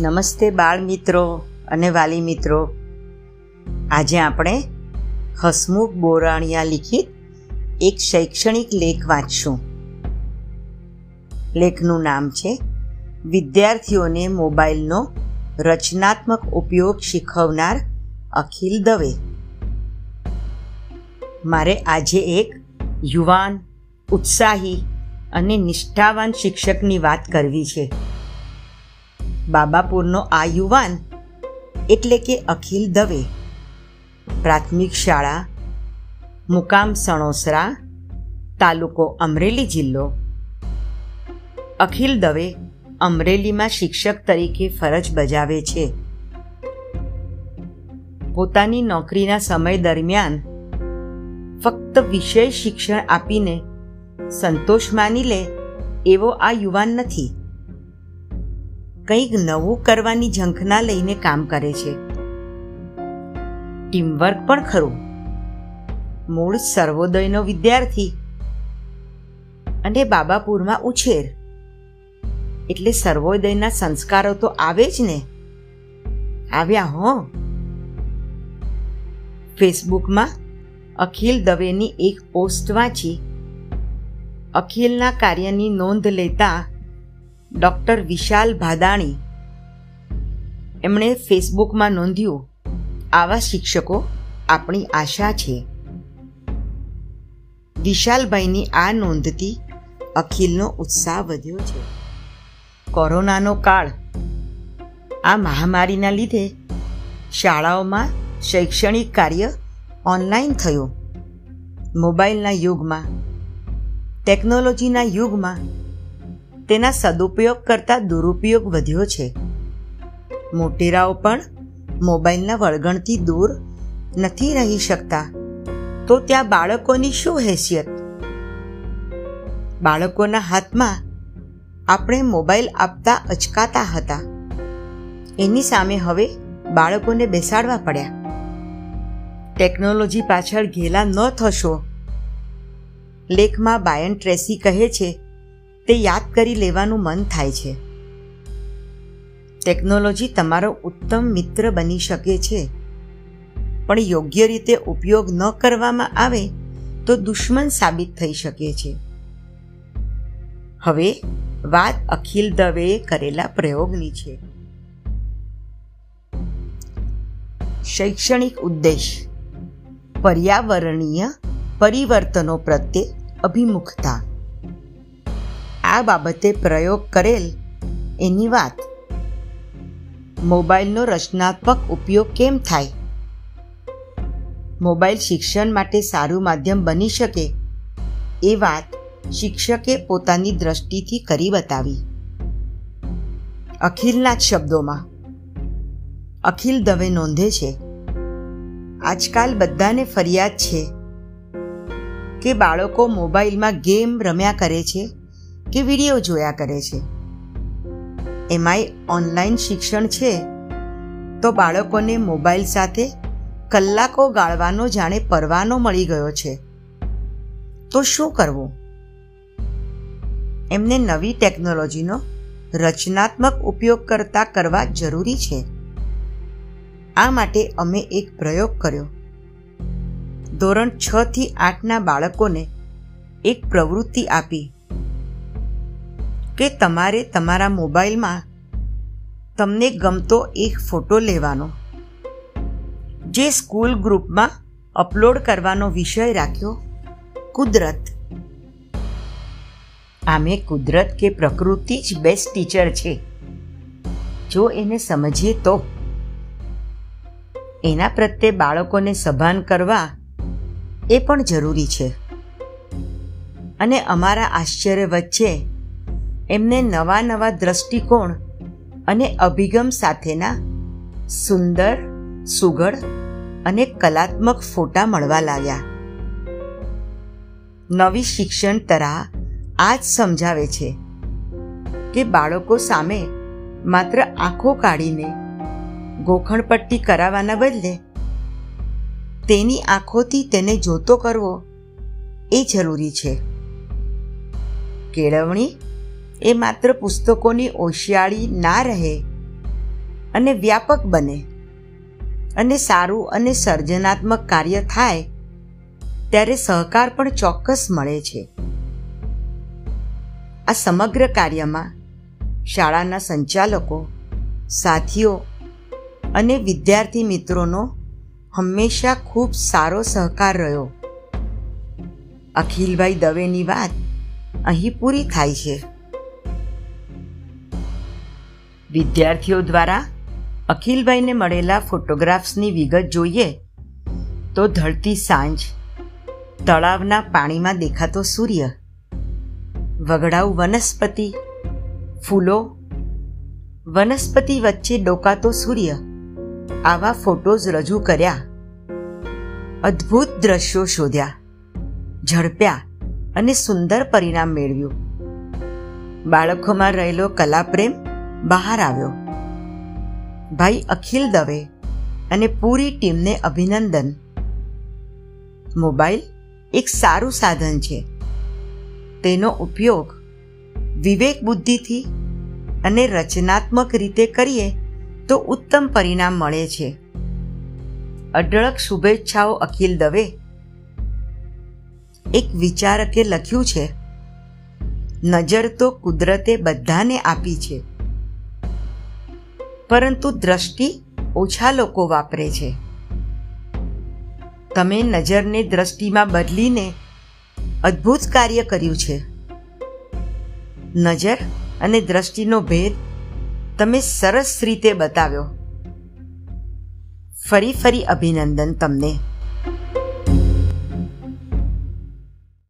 નમસ્તે બાળ મિત્રો અને વાલી મિત્રો. આજે આપણે હસમુખ બોરાણિયા લિખિત એક શૈક્ષણિક લેખ વાંચશું. લેખનું નામ છે, વિદ્યાર્થીઓને મોબાઈલનો રચનાત્મક ઉપયોગ શીખવનાર અખિલ દવે. મારે આજે એક યુવાન, ઉત્સાહી અને નિષ્ઠાવાન શિક્ષકની વાત કરવી છે. બાબાપુરનો આ યુવાન એટલે કે અખિલ દવે. પ્રાથમિક શાળા, મુકામ સણોસરા, તાલુકો અમરેલી જિલ્લો. અખિલ દવે અમરેલીમાં શિક્ષક તરીકે ફરજ બજાવે છે. પોતાની નોકરીના સમય દરમિયાન ફક્ત વિષય શિક્ષણ આપીને સંતોષ માની લે એવો આ યુવાન નથી. કંઈક નવું કરવાની ઝંખના લઈને કામ કરે છે. ટીમવર્ક પણ ખરું. મૂળ સર્વોદયનો વિદ્યાર્થી. અને બાબાપુરમાં ઉછેર. એટલે સર્વોદયના સંસ્કારો તો આવે જ ને. આવ્યા હો. ફેસબુકમાં અખિલ દવેની એક પોસ્ટ વાંચી. અખિલના કાર્યની નોંધ લેતા ડૉક્ટર વિશાલ ભાદાણી એમણે ફેસબુકમાં નોંધ્યું, આવા શિક્ષકો આપણી આશા છે. વિશાલભાઈની આ નોંધથી અખિલનો ઉત્સાહ વધ્યો છે. કોરોનાનો કાળ. આ મહામારીના લીધે શાળાઓમાં શૈક્ષણિક કાર્ય ઓનલાઈન થયું. મોબાઈલના યુગમાં, ટેકનોલોજીના યુગમાં તેના સદુપયોગ કરતાં દુરુપયોગ વધ્યો છે. મોટેરાઓ પણ મોબાઈલના વળગણથી દૂર નથી રહી શકતા. તો ત્યાં બાળકોની શું હેસિયત? બાળકોના હાથમાં આપણે મોબાઈલ આપતા અચકાતા હતા. એની સામે હવે બાળકોને બેસાડવા પડ્યા. ટેકનોલોજી પાછળ ઘેલા ન થશો. લેખમાં બાયન ટ્રેસી કહે છે તે યાદ કરી લેવાનું મન થાય છે. ટેકનોલોજી તમારો ઉત્તમ મિત્ર બની શકે છે. પણ યોગ્ય રીતે ઉપયોગ ન કરવામાં આવે તો દુશ્મન સાબિત થઈ શકે છે. હવે વાત અખિલ દવેએ કરેલા પ્રયોગની છે. શૈક્ષણિક ઉદ્દેશ. પર્યાવરણીય પરિવર્તનો પ્રત્યે અભિમુખતા. આ બાબતે પ્રયોગ કરેલ એની વાત. મોબાઈલનો રચનાત્મક ઉપયોગ કેમ થાય? મોબાઈલ શિક્ષણ માટે સારું માધ્યમ બની શકે એ વાત શિક્ષકે પોતાની દ્રષ્ટિથી કરી બતાવી. અખિલના જ શબ્દોમાં, અખિલ દવે નોંધે છે. આજકાલ બધાને ફરિયાદ છે કે બાળકો મોબાઈલમાં ગેમ રમ્યા કરે છે. કે વીડિયો જોયા કરે છે. એમાંય ઓનલાઈન શિક્ષણ છે તો બાળકોને મોબાઈલ સાથે કલાકો ગાળવાનો, જાણે પરવાનો મળી ગયો છે. તો શું કરવું? એમને નવી ટેકનોલોજીનો રચનાત્મક ઉપયોગ કરતા કરવા જરૂરી છે. આ માટે અમે એક પ્રયોગ કર્યો. ધોરણ છ થી આઠના બાળકોને એક પ્રવૃત્તિ આપી. કે તમારે તમારા મોબાઈલમાં તમને ગમતો એક ફોટો લેવાનો. જે સ્કૂલ ગ્રુપમાં અપલોડ કરવાનો વિષય રાખ્યો. કુદરત. આમે કુદરત કે પ્રકૃતિ જ બેસ્ટ ટીચર છે. જો એને સમજીએ તો. એના પ્રત્યે બાળકોને સભાન કરવા એ પણ જરૂરી છે. અને અમારા આશ્ચર્ય વચ્ચે એમને નવા નવા દ્રષ્ટિકોણ અને અભિગમ સાથેના સુંદર, સુઘડ અને કલાત્મક ફોટા મળવા લાગ્યા. નવી શિક્ષણ તરાહ આ જ સમજાવે છે કે બાળકો સામે માત્ર આંખો કાઢીને ગોખણપટ્ટી કરાવવાના બદલે તેની આંખોથી તેને જોતો કરવો એ જરૂરી છે. કેળવણી એ માત્ર પુસ્તકોની ઓશિયાળી ના રહે અને વ્યાપક બને. અને સારું અને સર્જનાત્મક કાર્ય થાય, ત્યારે સહકાર પણ ચોક્કસ મળે છે. આ સમગ્ર કાર્યમાં શાળાના સંચાલકો, સાથીઓ અને વિદ્યાર્થી મિત્રોનો હંમેશા ખૂબ સારો સહકાર રહ્યો. અખિલભાઈ દવેની વાત અહીં પૂરી થાય છે. વિદ્યાર્થીઓ દ્વારા અખિલભાઈને મળેલા ફોટોગ્રાફ્સની વિગત જોઈએ તો ઢળતી સાંજ, તળાવના પાણીમાં દેખાતો સૂર્ય, વગડાઉ વનસ્પતિ, ફૂલો, વનસ્પતિ વચ્ચે ડોકાતો સૂર્ય, આવા ફોટોઝ રજૂ કર્યા. અદ્ભુત દ્રશ્યો શોધ્યા, ઝડપ્યા અને સુંદર પરિણામ મેળવ્યું. બાળકોમાં રહેલો કલાપ્રેમ બહાર આવ્યો. ભાઈ અખિલ દવે અને પૂરી ટીમને અભિનંદન. મોબાઈલ એક સારું સાધન છે. તેનો ઉપયોગ વિવેક બુદ્ધિથી અને રચનાત્મક રીતે કરીએ તો ઉત્તમ પરિણામ મળે છે. અઢળક શુભેચ્છાઓ અખિલ દવે. એક વિચારકે લખ્યું છે, નજર તો કુદરતે બધાને આપી છે. પરંતુ દ્રષ્ટિ ઓછા લોકો વાપરે છે. તમે નજરને દ્રષ્ટિમાં બદલીને અદ્ભુત કાર્ય કર્યું છે. નજર અને દ્રષ્ટિનો ભેદ તમે સરસ રીતે બતાવ્યો. ફરી ફરી અભિનંદન તમને.